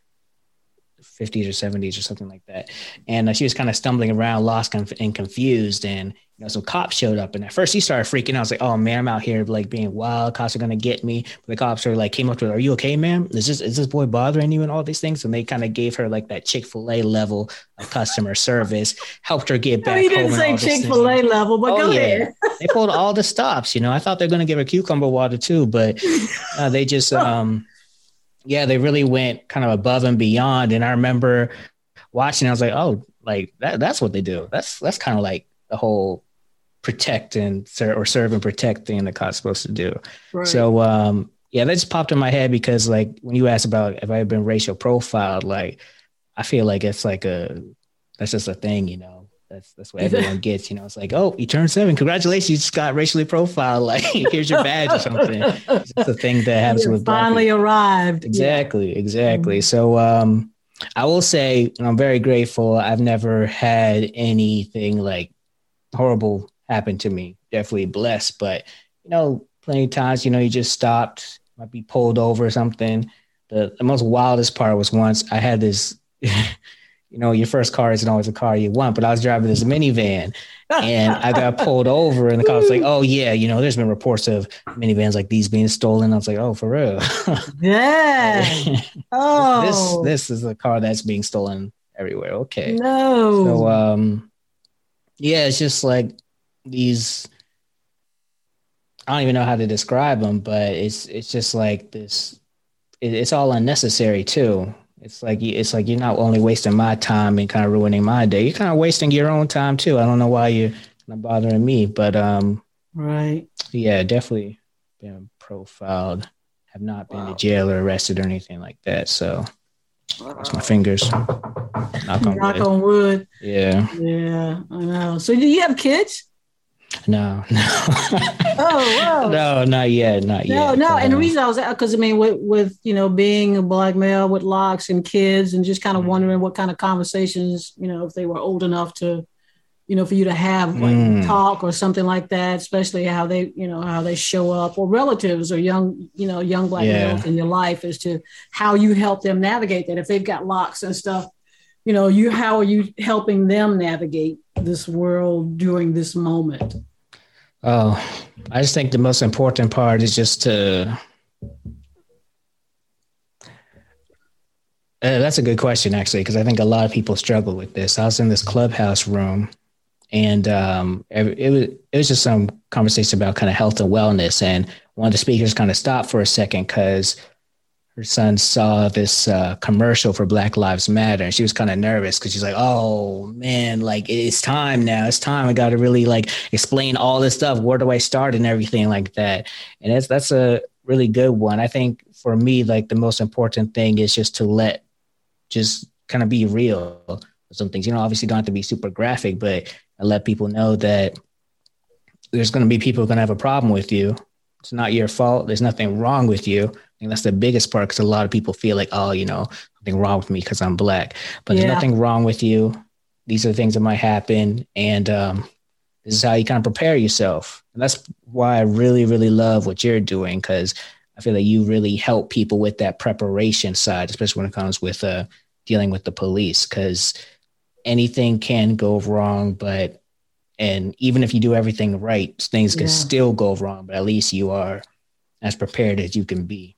50s or 70s or something like that. And uh, she was kind of stumbling around, lost and confused. And know, some cops showed up. And at first, he started freaking out. I was like, "Oh man, I'm out here like being wild. Cops are gonna get me." But the cops are like, came up to her, "Are you okay, ma'am? Is this is this boy bothering you?" And all these things. And they kind of gave her like that Chick Fil A level of customer service, helped her get back. No, he didn't say Chick Fil A level, but oh, go yeah. ahead. they pulled all the stops. You know, I thought they're gonna give her cucumber water too, but uh, they just. um yeah, they really went kind of above and beyond. And I remember watching, I was like, oh, like that, that's what they do. That's that's kind of like the whole protect and serve or serve and protect thing that cop's supposed to do. Right. So um yeah, that just popped in my head because like when you asked about if I had been racial profiled, like I feel like it's like a that's just a thing, you know. That's that's what everyone gets. You know, it's like, oh, you turned seven. Congratulations, you just got racially profiled. Like, here's your badge or something. It's a thing that happens with finally arrived. Exactly, yeah. exactly. Mm-hmm. So um I will say I'm very grateful. I've never had anything like horrible happen to me. Definitely blessed. But you know, plenty of times, you know, you just stopped, might be pulled over or something. The the most wildest part was once I had this you know, your first car isn't always a car you want. But I was driving this minivan and I got pulled over and the car was like, oh yeah, you know, there's been reports of minivans like these being stolen. I was like, oh, for real. yeah. oh. This, this is a car that's being stolen everywhere. Okay. No. So, um, yeah, it's just like these, I don't even know how to describe them, but it's, it's just like this, it, it's all unnecessary too it's like it's like you're not only wasting my time and kind of ruining my day. You're kind of wasting your own time too. I don't know why you're bothering me, but um, right. Yeah, definitely been profiled. Have not been wow. to jail or arrested or anything like that. So cross my fingers. Knock on Knock wood. on wood. Yeah. Yeah, I know. So do you have kids? No, no. oh, wow. No, not yet, not no, yet. No, no. And the reason I was because I mean, with with you know being a black male with locks and kids, and just kind of mm. wondering what kind of conversations you know if they were old enough to, you know, for you to have like mm. talk or something like that, especially how they you know how they show up or relatives or young you know young black yeah. males in your life as to how you help them navigate that if they've got locks and stuff you know you how are you helping them navigate this world during this moment? Oh i just think the most important part is just to uh, that's a good question actually because i think a lot of people struggle with this. I was in this clubhouse room and um, it, was it was just some conversation about kind of health and wellness and one of the speakers kind of stopped for a second because her son saw this uh, commercial for Black Lives Matter, and she was kind of nervous because she's like, "Oh man, like it's time now. It's time. I got to really like explain all this stuff. Where do I start and everything like that?" And that's that's a really good one. I think for me, like the most important thing is just to let, just kind of be real with some things. You know, obviously don't have to be super graphic, but I let people know that there's going to be people going to have a problem with you. It's not your fault. There's nothing wrong with you think that's the biggest part because a lot of people feel like, oh, you know, something wrong with me because I'm black. But yeah. there's nothing wrong with you. These are the things that might happen. And um, this is how you kind of prepare yourself. And that's why I really, really love what you're doing because I feel like you really help people with that preparation side, especially when it comes with uh, dealing with the police because anything can go wrong, but and even if you do everything right, things can yeah. still go wrong, but at least you are as prepared as you can be.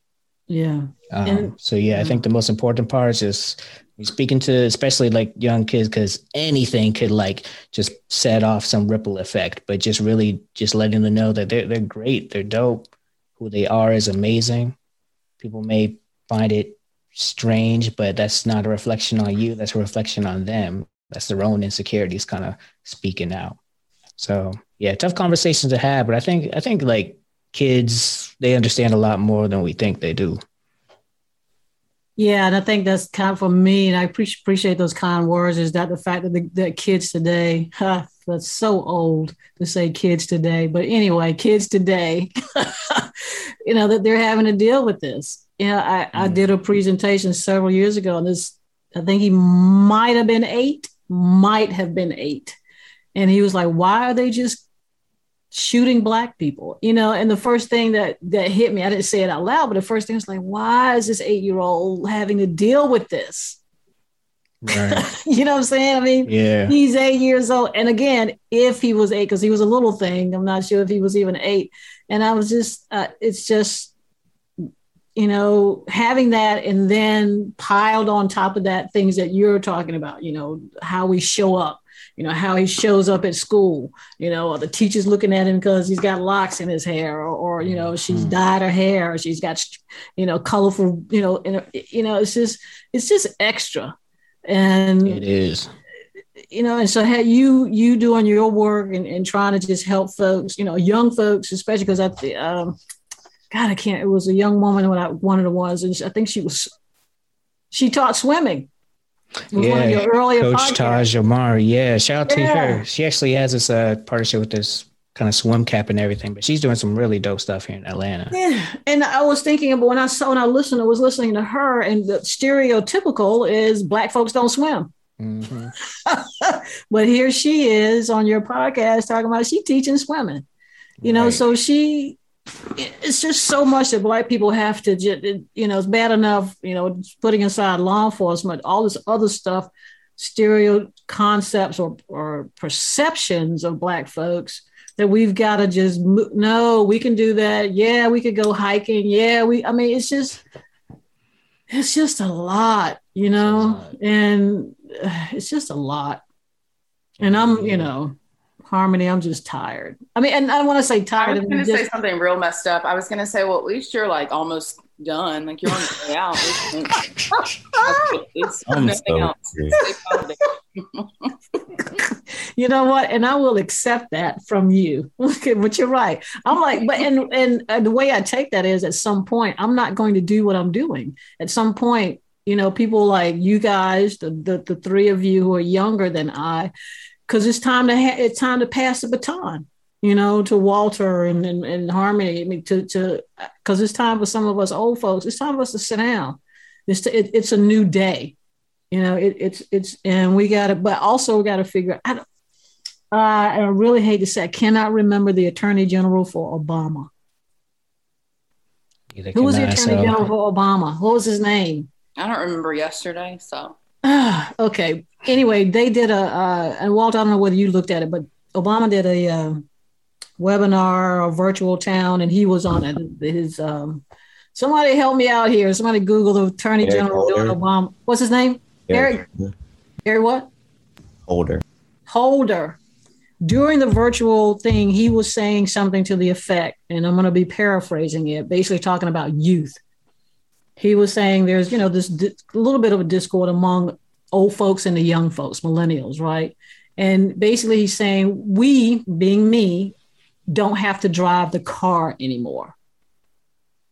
Yeah. Um, and, so yeah, I think the most important part is just speaking to especially like young kids because anything could like just set off some ripple effect. But just really just letting them know that they're they're great, they're dope, who they are is amazing. People may find it strange, but that's not a reflection on you. That's a reflection on them. That's their own insecurities kind of speaking out. So yeah, tough conversations to have, but I think I think like kids they understand a lot more than we think they do. Yeah, and I think that's kind of for me, and I pre- appreciate those kind words. Is that the fact that the that kids today, huh, that's so old to say kids today, but anyway, kids today, you know that they're having to deal with this. Yeah, you know, I. I mm. did a presentation several years ago, and this I think he might have been eight, might have been eight, and he was like, "Why are they just shooting black people you know and the first thing that that hit me i didn't say it out loud but the first thing was like why is this eight year old having to deal with this Right. you know what I'm saying? I mean, yeah, he's eight years old. And again, if he was eight, because he was a little thing, I'm not sure if he was even eight. And I was just, uh, it's just, you know, having that and then piled on top of that, things that you're talking about, you know, how we show up, you know, how he shows up at school, you know, or the teacher's looking at him because he's got locks in his hair or, or you know, she's mm-hmm. dyed her hair or she's got, you know, colorful, you know, you know, it's just, it's just extra. And it is. you know and so had you you doing your work and, and trying to just help folks you know young folks especially because i um god i can't it was a young woman when i one of the ones and i think she was she taught swimming yeah, Coach Taj Omari. Yeah, shout out yeah. to her. She actually has this uh, partnership with this kind of swim cap and everything. But she's doing some really dope stuff here in Atlanta. Yeah, and I was thinking about when I saw when I listened, I was listening to her, and the stereotypical is black folks don't swim. Mm-hmm. but here she is on your podcast talking about she teaching swimming. You know, right. so she it's just so much that black people have to just, you know, it's bad enough, you know, putting aside law enforcement, all this other stuff, stereo concepts or, or perceptions of black folks that we've got to just no we can do that. Yeah we could go hiking. Yeah we i mean it's just it's just a lot you know? and uh, it's just a lot. And i'm you know harmony i'm just tired i mean and i want to say tired i was going to say something real messed up i was going to say well at least you're like almost done like you're on the way out it's, nothing else you know what? And I will accept that from you. Okay, but you're right. I'm like, but and, and and the way I take that is at some point I'm not going to do what I'm doing. At some point, you know, people like you guys, the the, the three of you who are younger than I, because it's time to ha- it's time to pass the baton. You know, to Walter and and, and Harmony. I mean, to to because it's time for some of us old folks. It's time for us to sit down. It's to, it, it's a new day you know it, it's it's and we got to but also we got to figure I, uh, I really hate to say i cannot remember the attorney general for obama who was the attorney so. general for obama what was his name i don't remember yesterday so okay anyway they did a uh, and walt i don't know whether you looked at it but obama did a uh, webinar or virtual town and he was on it his um, somebody help me out here somebody google the attorney general doing obama what's his name Eric, Eric what? Holder. Holder. During the virtual thing, he was saying something to the effect, and I'm going to be paraphrasing it, basically talking about youth. He was saying there's, you know, this di- little bit of a discord among old folks and the young folks, millennials, right? And basically, he's saying we, being me, don't have to drive the car anymore.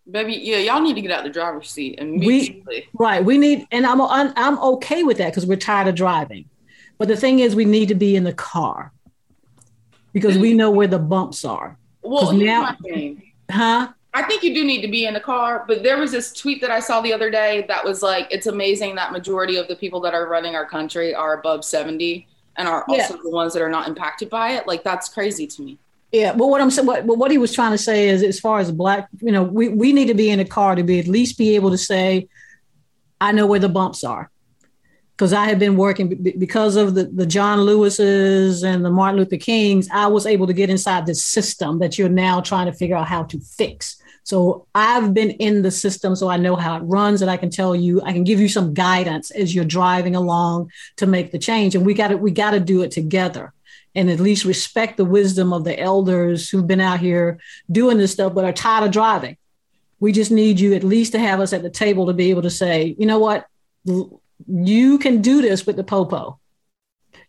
Baby, yeah, y'all need to get out the driver's seat immediately. We, right. We need, and I'm, I'm, okay with that because we're tired of driving. But the thing is, we need to be in the car because we mm. know where the bumps are. Well, now, huh? I think you do need to be in the car, but there was this tweet that I saw the other day that was like, it's amazing that majority of the people that are running our country are above 70 and are also yeah. the ones that are not impacted by it. Like, that's crazy to me. Yeah, but what I'm saying, what, what he was trying to say is, as far as black, you know, we, we need to be in a car to be at least be able to say, I know where the bumps are, because I have been working because of the the John Lewis's and the Martin Luther Kings. I was able to get inside this system that you're now trying to figure out how to fix. So I've been in the system, so I know how it runs, and I can tell you, I can give you some guidance as you're driving along to make the change. And we got to we got to do it together and at least respect the wisdom of the elders who've been out here doing this stuff but are tired of driving. We just need you at least to have us at the table to be able to say, you know what, you can do this with the popo.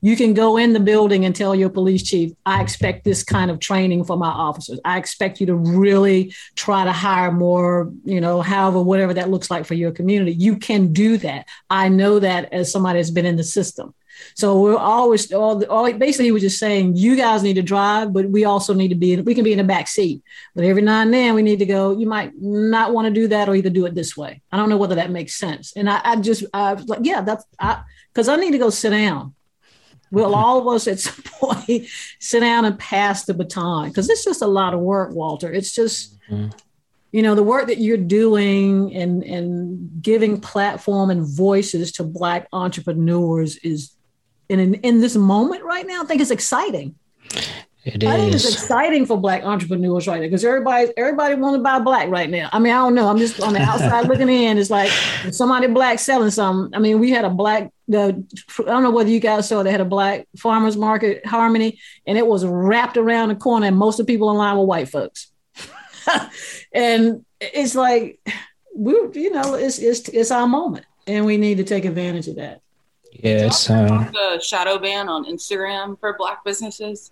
You can go in the building and tell your police chief, I expect this kind of training for my officers. I expect you to really try to hire more, you know, however, whatever that looks like for your community. You can do that. I know that as somebody that's been in the system. So we're always all, all basically he was just saying you guys need to drive, but we also need to be in, we can be in the back seat. But every now and then we need to go. You might not want to do that or either do it this way. I don't know whether that makes sense. And I, I just I was like, yeah, that's I because I need to go sit down. Will all of us at some point sit down and pass the baton? Because it's just a lot of work, Walter. It's just. Mm-hmm you know the work that you're doing and and giving platform and voices to black entrepreneurs is in in, in this moment right now i think it's exciting It I think it's exciting for black entrepreneurs right now because everybody everybody want to buy black right now. I mean, I don't know. I'm just on the outside looking in. It's like somebody black selling something. I mean, we had a black. The I don't know whether you guys saw. They had a black farmers market harmony, and it was wrapped around the corner, and most of the people in line were white folks. and it's like we, you know, it's it's it's our moment, and we need to take advantage of that. Yeah, it's uh, the shadow ban on Instagram for black businesses.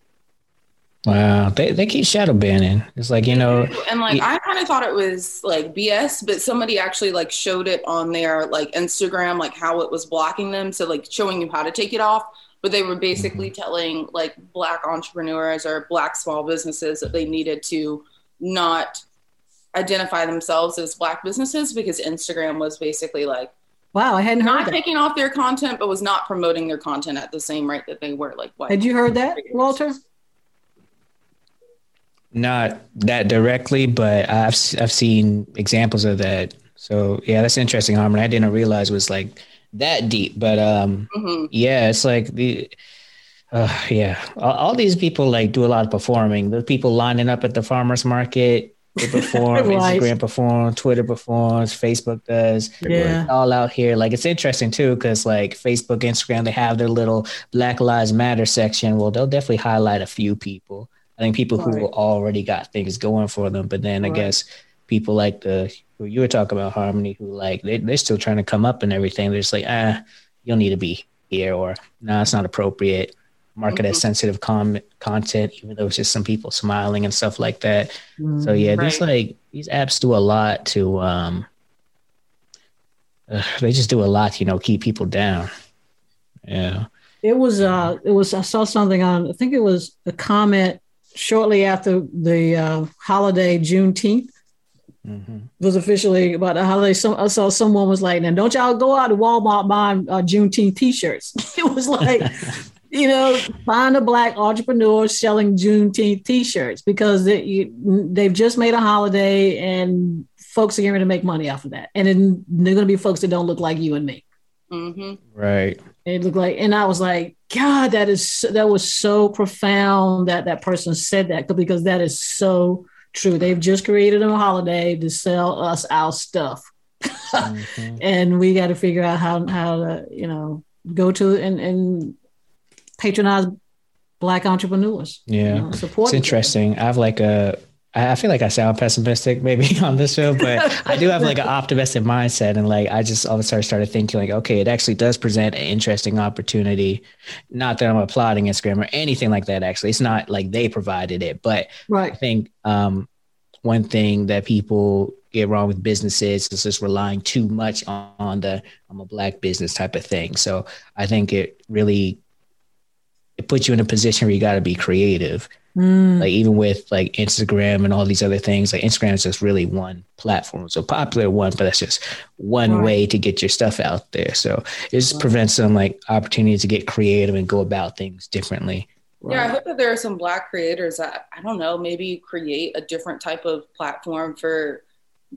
Wow. They they keep shadow banning. It's like you know, And like Yeah. I kind of thought it was like BS, but somebody actually like showed it on their like Instagram, like how it was blocking them. So like showing you how to take it off. But they were basically Mm-hmm. telling like black entrepreneurs or black small businesses that they needed to not identify themselves as black businesses because Instagram was basically like Wow, I hadn't heard not that. taking off their content, but was not promoting their content at the same rate that they were like white. Had you heard that, Walter? Not that directly, but I've I've seen examples of that. So yeah, that's interesting, Harmon. I didn't realize it was like that deep, but um, hmm yeah, it's like the. Uh, yeah, all, all these people like do a lot of performing. The people lining up at the farmers market, they perform. Instagram performs, Twitter performs, Facebook does. Yeah. all out here. Like it's interesting too, because like Facebook, Instagram, they have their little Black Lives Matter section. Well, they'll definitely highlight a few people. I think people who already got things going for them. But then I guess people like the who you were talking about, Harmony, who like they, they're still trying to come up and everything. They're just like, ah, you'll need to be here, or no, nah, it's not appropriate. Market as Mm-hmm. sensitive com- content, even though it's just some people smiling and stuff like that. Mm-hmm. So yeah, these like these apps do a lot to um uh, they just do a lot to, you know, keep people down. Yeah. It was uh it was I saw something on I think it was a comment shortly after the uh, holiday Juneteenth hmm was officially about the holiday. Some I saw someone was like, "Now don't y'all go out to Walmart buying uh, Juneteenth T-shirts." it was like, you know, find a black entrepreneur selling Juneteenth T-shirts because they, you, they've just made a holiday and folks are going to make money off of that, and then they're going to be folks that don't look like you and me. hmm Right. It looked like, and I was like, God, that is that was so profound that that person said that because that is so true. They've just created a holiday to sell us our stuff, Mhm. and we got to figure out how how to you know go to and and patronize black entrepreneurs. Yeah. you know, support. It's them. interesting. I have like a I I feel like I sound pessimistic maybe on this show, but I do have like an optimistic mindset. And like, I just all of a sudden started thinking like, okay, it actually does present an interesting opportunity. Not that I'm applauding Instagram or anything like that. Actually, it's not like they provided it, but I think um, one thing that people get wrong with businesses is just relying too much on, on the I'm a black business type of thing. So I think it really it puts you in a position where you got to be creative. Mm, Like even with like Instagram and all these other things, like Instagram is just really one platform. So popular one, but that's just one Right. way to get your stuff out there. So it just Right. prevents some like opportunities to get creative and go about things differently. Yeah, I hope that there are some black creators that I don't know, maybe create a different type of platform for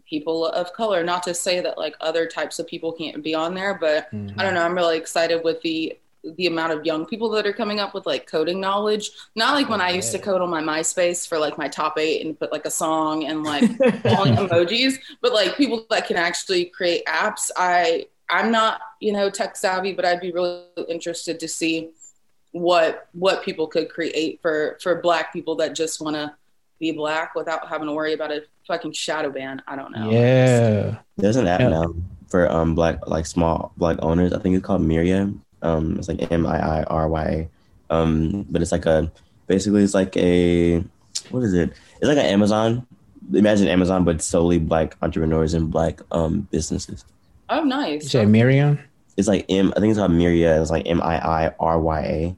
people of color. Not to say that like other types of people can't be on there, but Mhm. I don't know. I'm really excited with the the amount of young people that are coming up with like coding knowledge. Not like when I used to code on my MySpace for like my top eight and put like a song and like all emojis, but like people that can actually create apps. I I'm not you know tech savvy, but I'd be really interested to see what what people could create for for Black people that just want to be black without having to worry about a fucking shadow ban. I don't know. Yeah. There's an app Yeah. now for um black like small black owners. I think it's called Miiriya. Um, it's like M I I R Y A. Um, but it's like a basically it's like a what is it? It's like an Amazon. Imagine Amazon, but solely black entrepreneurs and black um businesses. Oh, You nice. said Miriam? It's like M. I think it's called Miiriya. It's like M I I R Y A.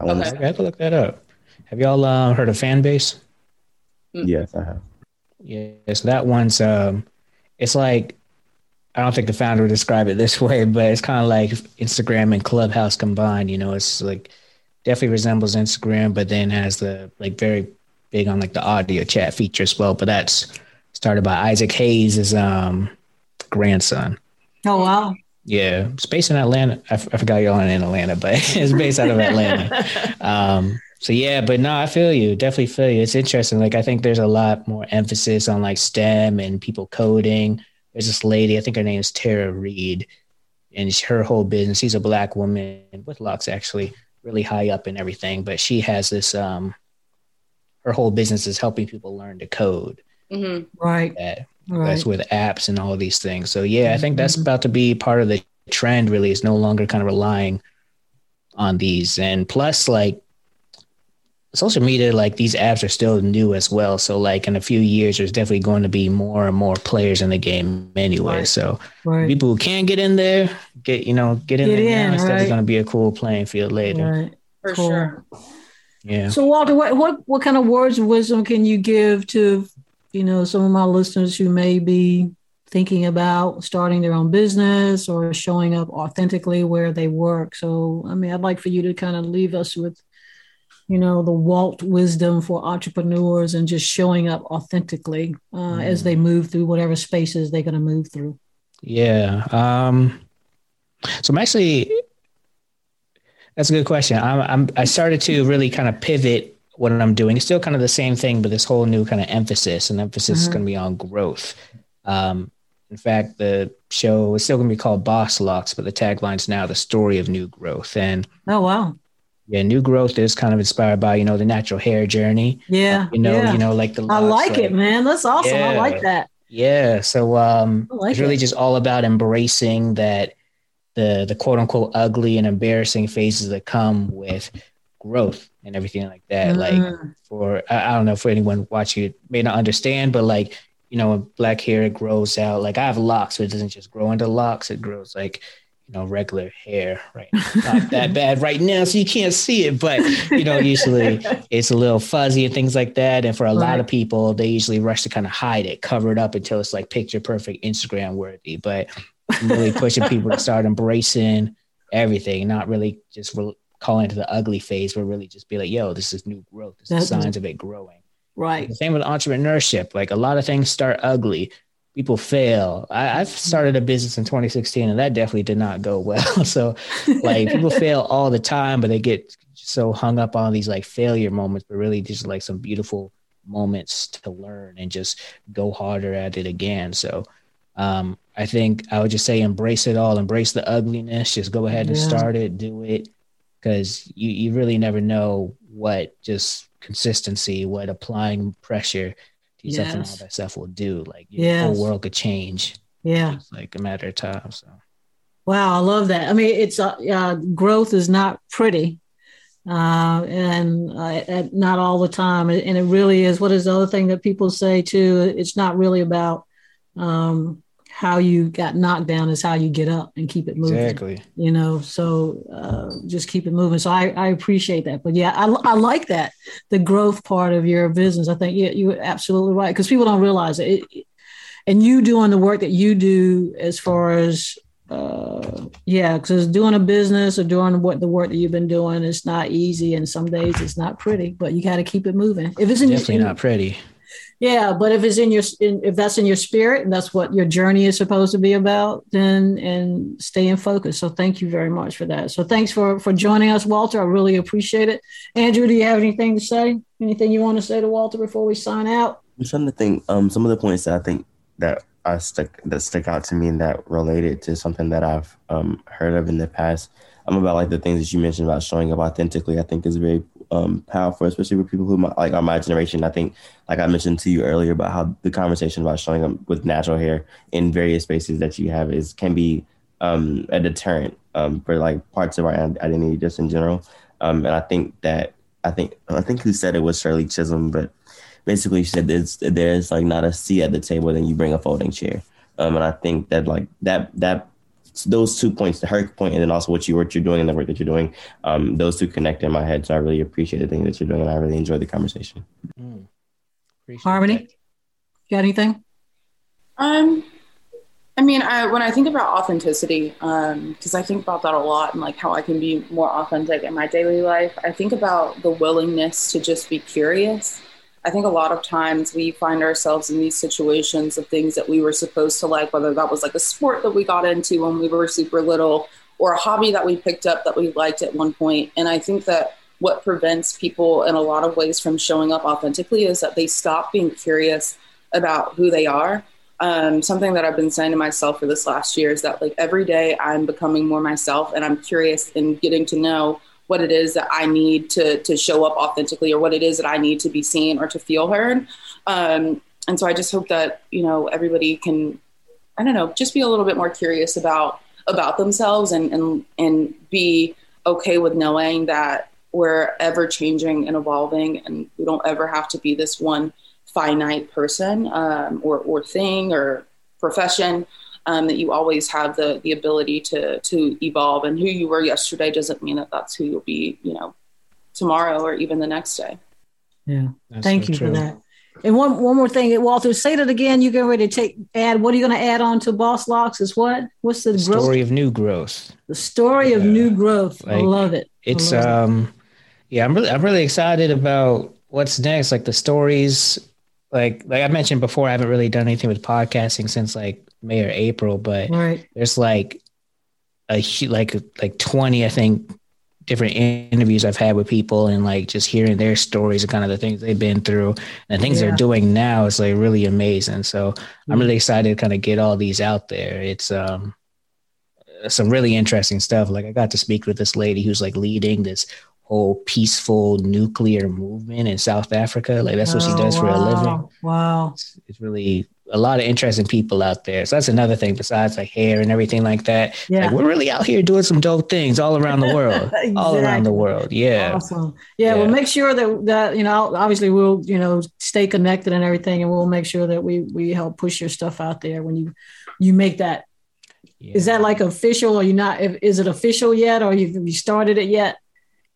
I want Okay. to. I have to look that up. Have y'all uh, heard of Fanbase? Yes, I have. Yes, that one's um it's like I don't think the founder would describe it this way, but it's kind of like Instagram and Clubhouse combined, you know, it's like definitely resembles Instagram, but then has the like very big on like the audio chat feature as well. But that's started by Isaac Hayes' um, grandson. Oh wow! Yeah, it's based in Atlanta. I, f- I forgot y'all in Atlanta, but it's based out of Atlanta. Um, so yeah, but no, I feel you. Definitely feel you. It's interesting. Like I think there's a lot more emphasis on like STEM and people coding. There's this lady, I think her name is Tara Reid, and her whole business. She's a black woman with locks, actually, really high up and everything. But she has this. Um, her whole business is helping people learn to code. Mm-hmm. Right. That, right. That's with apps and all of these things. So yeah, I think that's Mhm. about to be part of the trend. Really, is no longer kind of relying on these, and plus, like social media, like these apps are still new as well. So like in a few years, there's definitely going to be more and more players in the game anyway. Right. So Right. people who can't get in there, get you know, get in Get there in, now. It's right. definitely going to be a cool playing field later. Right. For Cool. sure. Yeah. So Walter, what, what what kind of words of wisdom can you give to you know some of my listeners who may be thinking about starting their own business or showing up authentically where they work? So I mean, I'd like for you to kind of leave us with you know the Walt wisdom for entrepreneurs and just showing up authentically uh, as they move through whatever spaces they're going to move through. Yeah. Um, so I'm actually, that's a good question. I'm, I'm, I started to really kind of pivot what I'm doing. It's still kind of the same thing, but this whole new kind of emphasis and emphasis is Mhm. going to be on growth. Um, in fact, the show is still going to be called Boss Locks, but the tagline's now the story of new growth. And Oh wow, yeah, new growth is kind of inspired by, you know, the natural hair journey, yeah, you know, yeah. you know, like the, I like it, man. That's awesome. I like that. Yeah. So um like it's really it. just all about embracing that the the quote unquote ugly and embarrassing phases that come with growth and everything like that. Like Mm. for I, I don't know for anyone watching it may not understand, but like, you know, when black hair grows out, like I have locks, but it doesn't just grow into locks, it grows like you know, regular hair, right? Not that bad right now, so you can't see it, but you know, usually it's a little fuzzy and things like that. And for a lot of people, they usually rush to kind of hide it, cover it up until it's like picture perfect Instagram worthy. But I'm really pushing people to start embracing everything, not really just re- calling it the ugly phase, but really just be like, yo, this is new growth. This is That's- signs of it growing. right. The same with entrepreneurship. Like a lot of things start ugly. People fail. I, I've started a business in 2016 and that definitely did not go well. So like people fail all the time, but they get so hung up on these like failure moments, but really just like some beautiful moments to learn and just go harder at it again. So um, I think I would just say embrace it all, embrace the ugliness, just go ahead and Yeah. start it, do it. Cause you, you really never know what just consistency, what applying pressure yourself and all Yes. that stuff will do. Like Yes. whole world could change. Yeah. It's like a matter of time. So Wow, I love that. I mean, it's uh, uh, growth is not pretty, uh, and uh, uh, not all the time. And it really is. What is the other thing that people say too? It's not really about um, how you got knocked down; is how you get up and keep it moving. exactly. You know, so uh, just keep it moving. So I, I appreciate that. But yeah, I, I like that the growth part of your business. I think you, you're absolutely right because people don't realize it. it. And you doing the work that you do as far as uh yeah because doing a business or doing what the work that you've been doing is not easy and some days it's not pretty but you got to keep it moving if it's in Definitely your not pretty. Yeah but if it's in your in, if that's in your spirit and that's what your journey is supposed to be about then and stay in focus so thank you very much for that so thanks for for joining us walter i really appreciate it andrew do you have anything to say anything you want to say to walter before we sign out I'm trying to think. Um, some of the points that I think that I stuck that stuck out to me and that related to something that I've um heard of in the past. I'm um, about like the things that you mentioned about showing up authentically. I think is very um powerful, especially with people who mi- like are my generation. I think, like I mentioned to you earlier, about how the conversation about showing up with natural hair in various spaces that you have is can be um a deterrent um for like parts of our identity just in general. Um, and I think that I think I think who said it was Shirley Chisholm, but basically she said there's there's like not a seat at the table, then you bring a folding chair. Um, and I think that like that that those two points, the her point, and then also what you what you're doing and the work that you're doing, um, those two connect in my head. So I really appreciate the thing that you're doing, and I really enjoy the conversation. Mm. Appreciate harmony that. you got anything Um, I mean, I, when I think about authenticity, because I think about that a lot and like how I can be more authentic in my daily life, I think about the willingness to just be curious. I think a lot of times we find ourselves in these situations of things that we were supposed to like, whether that was like a sport that we got into when we were super little or a hobby that we picked up that we liked at one point. And I think that what prevents people in a lot of ways from showing up authentically is that they stop being curious about who they are. Um, something that I've been saying to myself for this last year is that like every day I'm becoming more myself and I'm curious and getting to know what it is that I need to to show up authentically or what it is that I need to be seen or to feel heard. Um, and so I just hope that you know everybody can, I don't know, just be a little bit more curious about about themselves and and and be okay with knowing that we're ever changing and evolving, and we don't ever have to be this one finite person um, or or thing or profession um, that you always have the the ability to to evolve. And who you were yesterday doesn't mean that that's who you'll be you know tomorrow or even the next day. Yeah. That's thank so you true. for that. And one one more thing. Walter say that again. You're get ready to take add what are you going to add on to boss locks is what? What's the, the story of new growth. The story yeah. of new growth. Like, i love it. It's love um it. yeah i'm really i'm really excited about what's next like the stories. Like like i mentioned before i haven't really done anything with podcasting since like May or April, but right. there's like a like like 20, I think, different interviews I've had with people and like just hearing their stories and kind of the things they've been through and the things yeah. they're doing now is like really amazing. So mm-hmm. I'm really excited to kind of get all these out there. It's um some really interesting stuff. Like I got to speak with this lady who's like leading this whole peaceful nuclear movement in South Africa. Like that's what oh, she does wow. for a living. Wow. It's, it's, really a lot of interesting people out there. So that's another thing besides like hair and everything like that. Yeah. Like we're really out here doing some dope things all around the world. exactly. All around the world. Yeah. Awesome. Yeah, yeah. We'll make sure that that, you know, obviously we'll, you know, stay connected and everything and we'll make sure that we we help push your stuff out there when you you make that yeah. Is that like official or you not is it official yet or you you started it yet?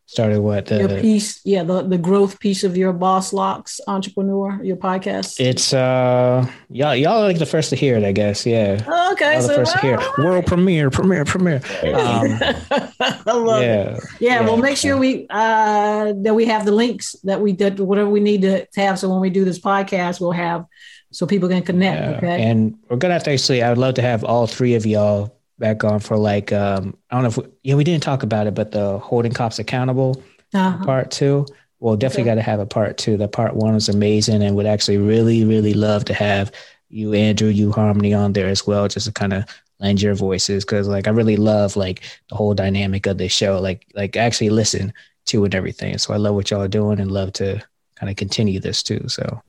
Started what the your piece yeah the, the growth piece of your boss locks entrepreneur your podcast? It's uh y'all y'all are like the first to hear it i guess yeah. Oh, okay y'all so the first to hear world premiere premiere premiere. Um, I love yeah, it. Yeah, yeah we'll make sure we uh that we have the links that we did whatever we need to, to have so when we do this podcast we'll have so people can connect yeah. okay? and we're gonna have to actually i would love to have all three of y'all back on for like um I don't know if we, yeah we didn't talk about it, but the holding cops accountable uh-huh. part two. Well, definitely okay. got to have a part two. The part one was amazing, and would actually really really love to have you Andrew, you Harmony on there as well, just to kind of lend your voices because like I really love like the whole dynamic of this show. Like like actually listen to and everything. So I love what y'all are doing and love to kind of continue this too. So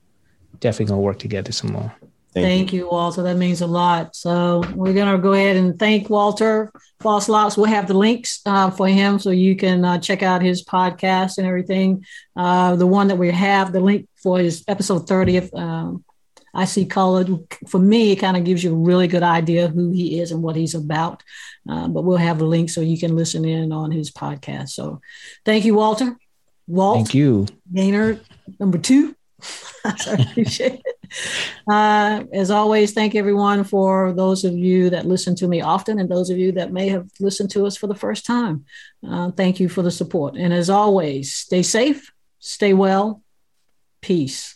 definitely gonna work together some more. Thank, thank you. you. Walter. That means a lot. So we're going to go ahead and thank Walter Boss Locks. We'll have the links uh, for him so you can uh, check out his podcast and everything. Uh, the one that we have, the link for his episode 30th. Um, I see color. For me, it kind of gives you a really good idea who he is and what he's about. Uh, but we'll have the link so you can listen in on his podcast. So thank you, Walter. Walt. Thank you. Gaynor number two. I appreciate it. Uh, as always, thank everyone for those of you that listen to me often and those of you that may have listened to us for the first time. Uh, thank you for the support. And as always, stay safe, stay well, peace.